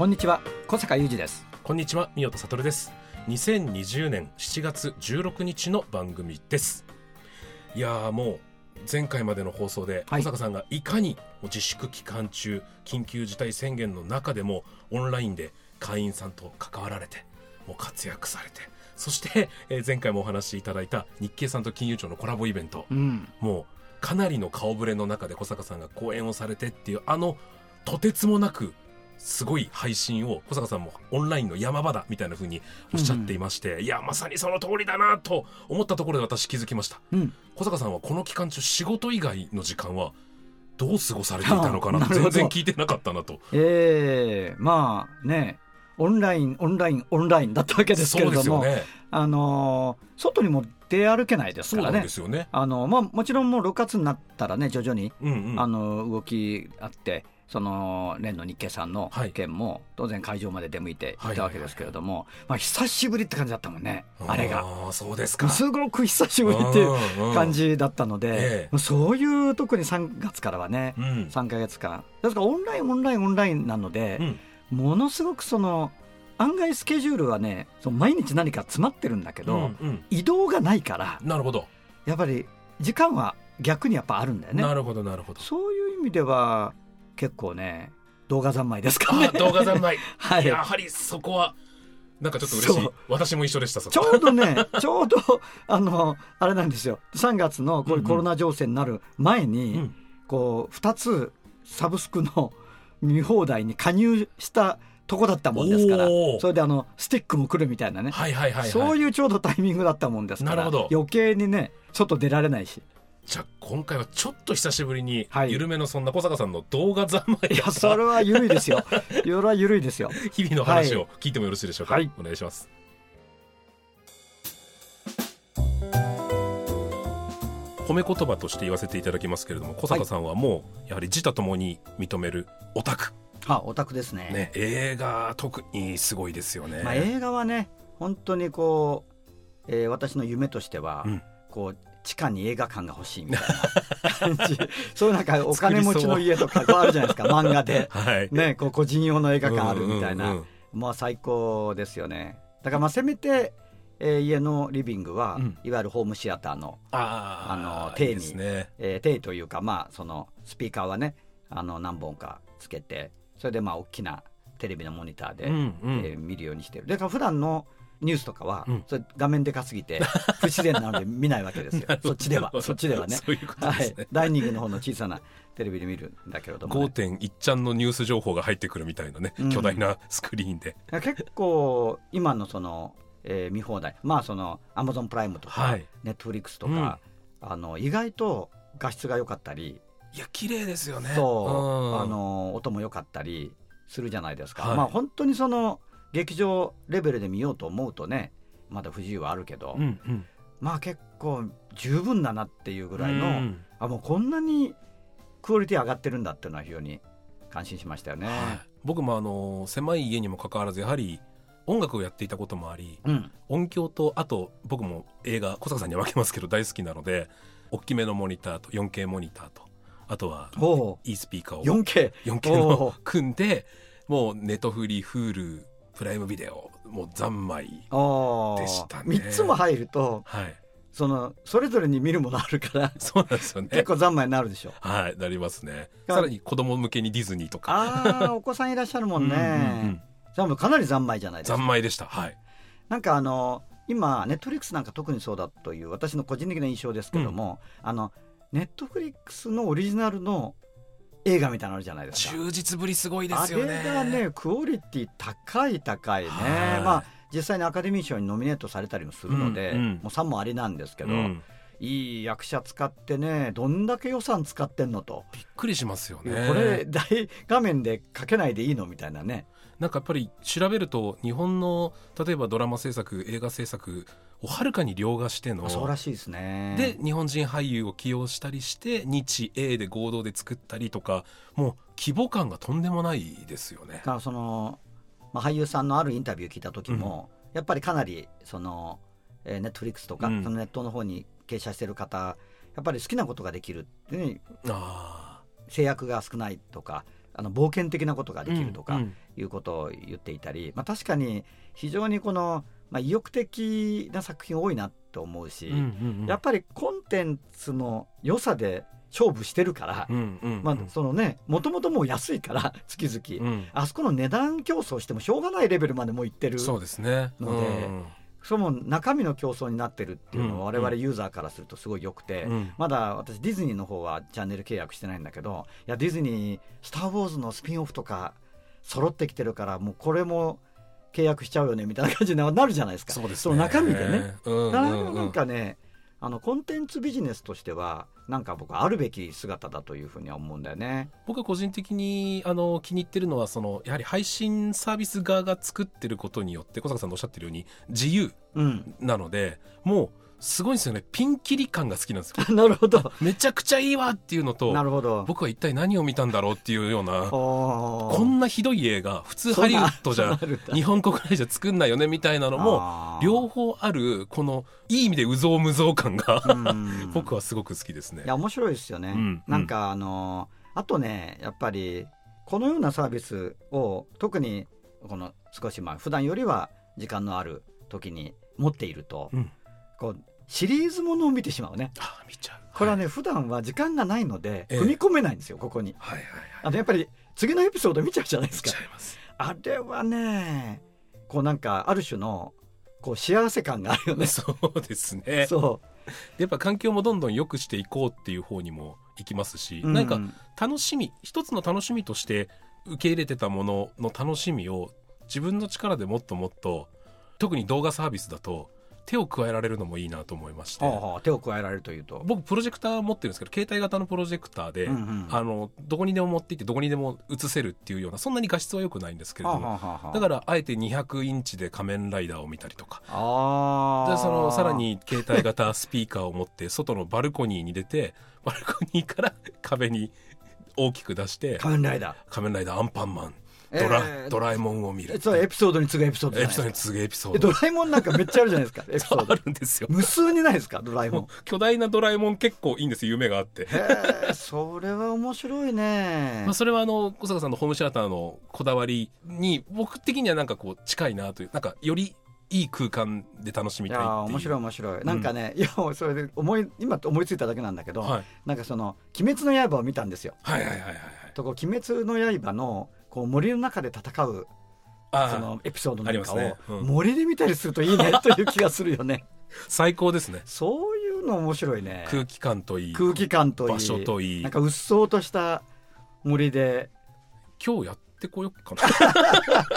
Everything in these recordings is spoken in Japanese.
こんにちは小坂雄二ですこんにちは、宮田悟です。2020年7月16日の番組です。いやーもう前回までの放送ではい小坂さんがいかに自粛期間中緊急事態宣言の中でもオンラインで会員さんと関わられてもう活躍されてそして、えー前回もお話しいただいた日経さんと金融庁のコラボイベント、うんもうかなりの顔ぶれの中で小坂さんが講演をされてっていうあのとてつもなくすごい配信を小坂さんもオンラインの山場だみたいな風におっしゃっていまして、いやまさにその通りだなと思ったところで私気づきました。うん。小坂さんはこの期間中仕事以外の時間はどう過ごされていたのかな全然聞いてなかったなと。ええまあねオンラインオンラインオンラインだったわけですけれども、ね。あのー外にも出歩けないですからね。ですよね。あのまあもちろんもう6月になったらね徐々に、うんうん。あの動きあってその連の日経さんのはい。件も当然会場まで出向いていはい。たわけですけれども、まあ久しぶりって感じだったもんねあれが。そうですか。すごく久しぶりっていう感じだったのえでえ、そういう特に3月からはね、うん。3か月間。ですからオンラインオンラインオンラインなのでう、ん。ものすごくその案外スケジュールはねその毎日何か詰まってるんだけど、うんうん。移動がないからなるほど。やっぱり時間は逆にやっぱあるんだよね。なるほどなるほど。そういう意味では結構ね動画三昧ですかね。あ動画三昧。はい。やはりそこはなんかちょっと嬉しい。私も一緒でしたちょうどね ちょうどあのあれなんですよ。3月のこういうコロナ情勢になる前に、うん。こう2つサブスクの見放題に加入したとこだったもんですから。それであのスティックも来るみたいなね、はいはいはい、はい、そういうちょうどタイミングだったもんですから。なるほど。余計にね外出られないしじゃあ今回はちょっと久しぶりにはい。緩めのそんな小坂さんの動画三昧いやだった。それは緩いですよ。それは緩いですよ。日々の話を聞いてもよろしいでしょうか、はい。お願いします。褒め言葉として言わせていただきますけれども小坂さんはもうやはり自他ともに認めるオタク、あオタクですね。ね、映画特にすごいですよね、まあ、映画はね本当にこう、えー私の夢としては、うん。こう地下に映画館が欲しいみたいな感じ。そういうなんかお金持ちの家とかあるじゃないですか。漫画で、はい。ね、こう個人用の映画館あるみたいな、うんうんうんまあ最高ですよね。だからまあせめて、えー家のリビングは、うん。いわゆるホームシアターの、あの体にえー、定というかまあそのスピーカーはねあの何本かつけてそれでまあ大きなテレビのモニターで、うんうん。えー見るようにしてる。だから普段のニュースとかは、うん。それ画面でかすぎて不自然なので見ないわけですよ。そっちではそっちではね。ダイニングの方の小さなテレビで見るんだけれどもね、5.1ちゃんのニュース情報が入ってくるみたいなね、うん。巨大なスクリーンで。結構今のその、えー見放題。まあそのアマゾンプライムとか、はい。ネットフリックスとか、あの意外と画質が良かったりいや綺麗ですよね。そう、ん。あの音も良かったりするじゃないですか、はい。まあ本当にその劇場レベルで見ようと思うとねまだ不自由はあるけど、うんうん。まあ結構十分だなっていうぐらいの、うんあもうこんなにクオリティ上がってるんだっていうのは非常に感心しましたよね。はい。僕もあの狭い家にもかかわらずやはり音楽をやっていたこともありうん、音響とあと僕も映画小坂さんには分けますけど大好きなので大きめのモニターと 4K モニターとあとはおいいスピーカーを。4K 4K おのー組んでもうネトフリフールプライムビデオもう三昧あでしたね。3つも入るとはいそのそれぞれに見るものあるからそうなんですよね。結構三昧になるでしょ。はいなりますね。がさらに子供向けにディズニーとか。ああお子さんいらっしゃるもんね。うんうんかなり三昧じゃないですか。三昧でした。はい。なんかあの今ネットフリックスなんか特にそうだという私の個人的な印象ですけども、あのネットフリックスのオリジナルの映画みたいなのあるじゃないですか。充実ぶりすごいであすよね。れがねクオリティ高い高いね、はい。まあ実際にアカデミー賞にノミネートされたりもするので、うんうん。もう3もありなんですけど、うん。いい役者使ってねどんだけ予算使ってんのと、びっくりしますよね。これ大画面でかけないでいいのみたいなねなんかやっぱり調べると日本の例えばドラマ制作映画制作をはるかに凌駕してのそうらしいですね。で日本人俳優を起用したりして日英で合同で作ったりとかもう規模感がとんでもないですよね。だ。からその、まあ、俳優さんのあるインタビュー聞いた時も、やっぱりかなりその、えー、ネットフリックスとか、うん。そのネットの方に傾斜してる方やっぱり好きなことができるっていう制約が少ないとかあの冒険的なことがーできるとか、うんいうことを言っていたり、まあ、確かに非常にこの、まあ、意欲的な作品多いなと思うし、うんうんうん。やっぱりコンテンツの良さで勝負してるから、うんうんうん。まあ、そのねもともともう安いから月々、うん。あそこの値段競争してもしょうがないレベルまでもういってるそうですね。のでその中身の競争になってるっていうのはうん。我々ユーザーからするとすごい良くて、うん。うんまだ私ディズニーの方はチャンネル契約してないんだけどいやディズニー「スター・ウォーズ」のスピンオフとか揃ってきてるからもうこれも契約しちゃうよねみたいな感じになるじゃないですか。そうですの中身でね。うんだからうん。うんなんかねあのコンテンツビジネスとしてはなんか僕はあるべき姿だというふうには思うんだよね。僕は個人的にあの気に入ってるのはそのやはり配信サービス側が作ってることによって小坂さんのおっしゃってるように自由うん、なのでもうすごいんですよね。ピンキリ感が好きなんですよ。なるほど。めちゃくちゃいいわっていうのとなるほど。僕は一体何を見たんだろうっていうようなここんなひどい映画普通ハリウッドじゃ日本国内じゃ作んないよねみたいなのも両方あるこのいい意味でうぞうむぞう感が 僕はすごく好きですね。い。や面白いですよね、うん。なんかあのあとねやっぱりこのようなサービスを特にこの少しまあ普段よりは時間のある時に持っていると、うん。こうシリーズものを見てしまうね。あ見ちゃう。これはね、普段は時間がないのでええ。踏み込めないんですよここに。はいはいはい。あのやっぱり次のエピソード見ちゃうじゃないですか。見ちゃいます。あれはねこうなんかある種のこう幸せ感があるよね。そうですね。そやっぱ環境もどんどん良くしていこうっていう方にも行きますし、うなんかうん楽しみ一つの楽しみとして受け入れてたものの楽しみを自分の力でもっともっと特に動画サービスだと手を加えられるのもいいなと思いまして、はあはあ手を加えられるというと。僕プロジェクター持ってるんですけど携帯型のプロジェクターで、うんうん。あのどこにでも持って行ってどこにでも映せるっていうようなそんなに画質は良くないんですけれども、はあはあはあだからあえて200インチで仮面ライダーを見たりとか。ああでそのさらに携帯型スピーカーを持って外のバルコニーに出てバルコニーから壁に大きく出して仮面ライダー。仮面ライダーアンパンマンドラ,、えードラえもんを見るえそうエピソードに次ぐエピソードエピソードに次ぐエピソえード。ドラえもんなんかめっちゃあるじゃないですかエピソーあドるんですよ。無数にないですかドラえもん。巨大なドラえもん結構いいんですよ夢があって、それは面白いね。まあ、それはあの小坂さんのホームシアターのこだわりに僕的にはなんかこう近いなというなんかよりいい空間で楽しみいたいいう。やー面白い面白い。なんかね、いやもうそれで思い今思いついただけなんだけど、はい。なんかその「鬼滅の刃」を見たんですよ。はいはいはいはいはい。とこう鬼滅の刃のこう森の中で戦うそのエピソードなんかを、ありますね。うん。森で見たりするといいね という気がするよね。最高ですね。そういうの面白いね。空気感といい。空気感といい。場所といい。なんかうっそうとした森で。今日やってこよっかな。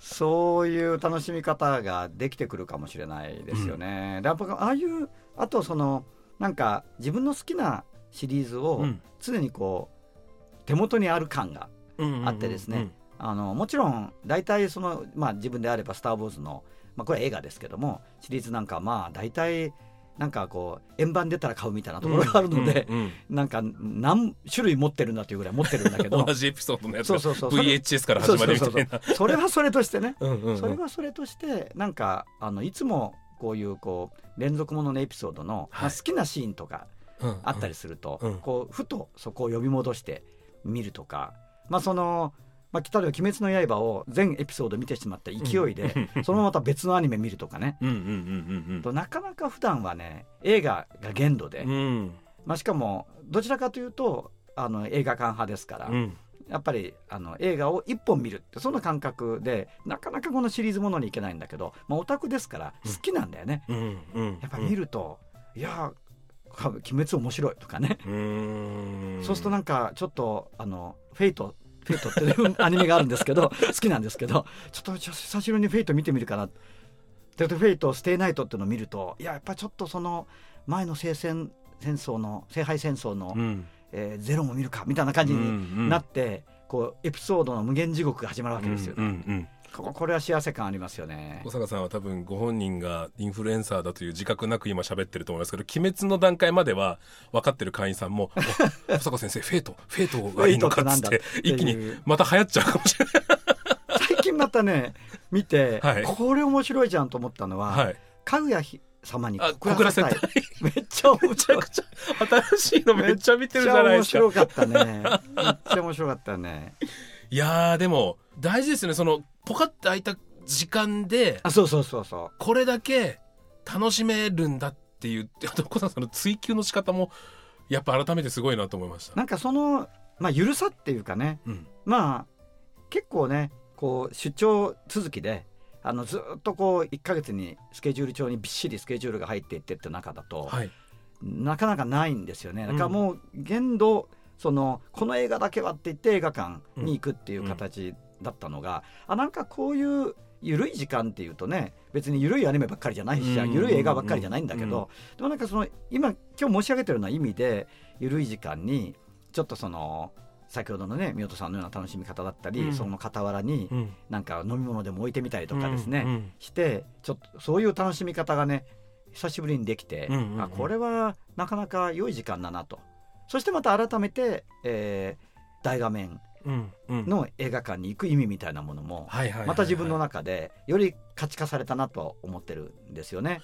そういう楽しみ方ができてくるかもしれないですよね。でやっぱああいうあとそのなんか自分の好きなシリーズをうん。常にこう手元にある感がうんうんうんうんあってですね。あのもちろん大体その、まあ、自分であれば「スター・ウォーズの」まあ、これは映画ですけどもシリーズなんかはまあ大体なんかこう円盤出たら買うみたいなところがあるので、うんうんなんか何種類持ってるんだというぐらい持ってるんだけうんど。同じエピソードのやつがそうそうそう。それ VHS から始まるみたいな。それはそれとしてね。うんうんうん。それはそれとしてなんかあのいつもこういうこう連続もののエピソードの、まあはい好きなシーンとかうんうん。あったりすると、うん。こうふとそこを呼び戻して見るとか、まあそのまあ、例えば「鬼滅の刃」を全エピソード見てしまった勢いで、そのまた別のアニメ見るとかね、うんうんうんうんとなかなか普段はね映画が限度で、まあ、しかもどちらかというとあの映画館派ですから、うん。やっぱりあの映画を一本見るってそんな感覚でなかなかこのシリーズものにいけないんだけど、まあ、オタクですから好きなんだよね、うんうんやっぱ見ると、いやー鬼滅面白いとかね、うん。そうするとなんかちょっとあのフェイトフフェイトっていう アニメがあるんですけど好きなんですけどちょっと久しぶりにフェイト見てみるかな。でフェイトステイナイトっていうのを見るといややっぱちょっとその前の聖戦戦争の聖杯戦争の、うん。えーゼロも見るかみたいな感じになって、こうエピソードの無限地獄が始まるわけですよ、うんうんうんこここれは幸せ感ありますよね。小坂さんは多分ご本人がインフルエンサーだという自覚なく今喋ってると思いますけど鬼滅の段階までは分かってる会員さんも お小坂先生フェイトフェイトがいいのかっつって一気にまた流行っちゃうかもしれない。最近またね見て、はい。これ面白いじゃんと思ったのは、はい。かぐやひ様にあ告らせたい。めっちゃ面めちゃくちゃ新しいのめっちゃ見てるじゃないですか。めっちゃ面白かったね。めっちゃ面白かったね。いやーでも大事ですよね。そのポカッて空いた時間であそうそうそうそこれだけ楽しめるんだっていうあと小坂さんの追求の仕方もやっぱ改めてすごいなと思いました。うなんかそのまあゆるさっていうかね。うん。まあ結構ねこう出張続きであのずっとこう1か月にスケジュール帳にびっしりスケジュールが入っていってって中だと、はい。なかなかないんですよね。だからもう限度そのこの映画だけはって言って映画館に行くっていう形だったのが、あなんかこういう緩い時間っていうとね別に緩いアニメばっかりじゃないし、うん緩い映画ばっかりじゃないんだけど、うんでもなんかその今今日申し上げてるような意味で緩い時間にちょっとその先ほどのね宮本さんのような楽しみ方だったり、うん。その傍らにうん。なんか飲み物でも置いてみたりとかですね、うんうん。してちょっとそういう楽しみ方がね久しぶりにできて、うんうんうん。あこれはなかなか良い時間だなと。そしてまた改めて、えー大画面の映画館に行く意味みたいなものもまた自分の中でより価値化されたなとは思ってるんですよね。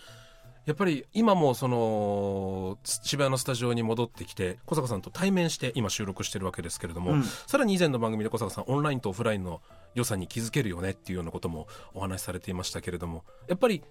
やっぱり今もその渋谷のスタジオに戻ってきて小坂さんと対面して今収録してるわけですけれども、うん。さらに以前の番組で小坂さんオンラインとオフラインの良さに気づけるよねっていうようなこともお話しされていましたけれどもやっぱり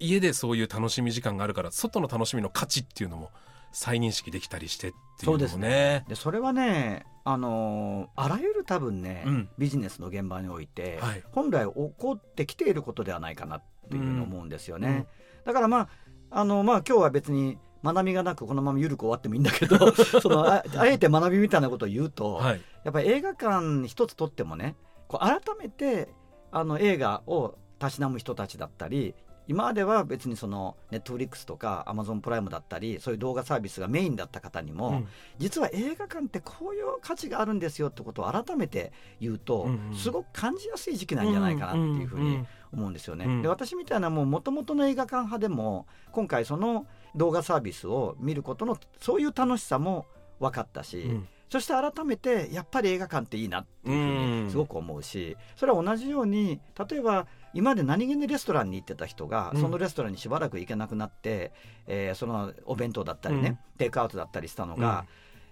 家でそういう楽しみ時間があるから外の楽しみの価値っていうのも再認識できたりしてっていうのもね。そうですね。でそれはね、あのーあらゆる多分ね、うん。ビジネスの現場において、はい。本来起こってきていることではないかなっていうふうに思うんですよね。だからまああのまあ今日は別に学びがなくこのまま緩く終わってもいいんだけど そのああえて学びみたいなことを言うと、はい。やっぱり映画館一つとってもねこう改めてあの映画をたしなむ人たちだったり今までは別にそのネットフリックスとかアマゾンプライムだったりそういう動画サービスがメインだった方にも、うん。実は映画館ってこういう価値があるんですよってことを改めて言うと、うんうん。すごく感じやすい時期なんじゃないかなっていうふうに思うんですよね。うん。で私みたいなもともとの映画館派でも今回その動画サービスを見ることのそういう楽しさも分かったし、うん。そして改めてやっぱり映画館っていいなっていうふうにすごく思うし、それは同じように例えば今まで何気にレストランに行ってた人が、うん。そのレストランにしばらく行けなくなって、えーそのお弁当だったりね、テイクアウトだったりしたのが、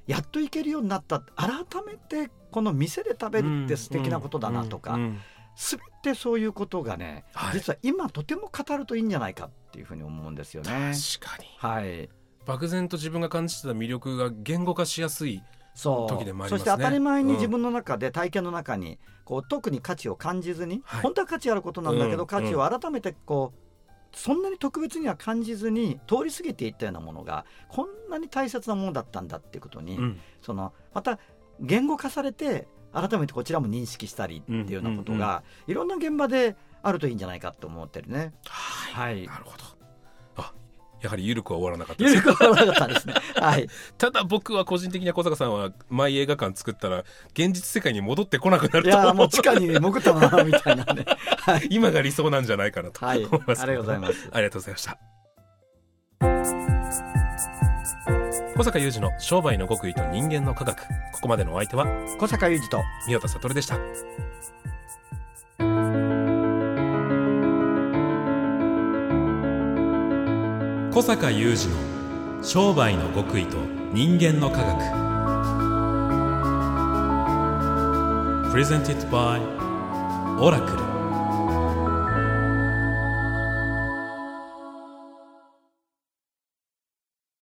やっと行けるようになった。改めてこの店で食べるって素敵なことだなとか、うん。うん。全てそういうことがね、はい。実は今とても語るといいんじゃないかっていうふうに思うんですよね。確かに。はい。漠然と自分が感じてた魅力が言語化しやすい時でもありますね。そして当たり前にうん。自分の中で、体験の中にこう特に価値を感じずに、はい。本当は価値あることなんだけど、うん。価値を改めてこうそんなに特別には感じずに通り過ぎていったようなものがこんなに大切なものだったんだっていうことに、うん。そのまた言語化されて改めてこちらも認識したりっていうようなことが、いろんな現場であるといいんじゃないかと思ってるね。はい。なるほど。あやはり緩くは終わらなかったですゆるくはなかったんですね。はい。ただ僕は個人的には小坂さんはマイ映画館作ったら現実世界に戻ってこなくなるといやもう地下に潜ったままみたいなね。はい。今が理想なんじゃないかなと はい。思いますありがとうございます。ありがとうございました小坂雄二の商売の極意と人間の科学ここまでのお相手は小坂雄二と宮田悟でした小坂雄二の商売の極意と人間の科学。プレゼンティットバイオラクル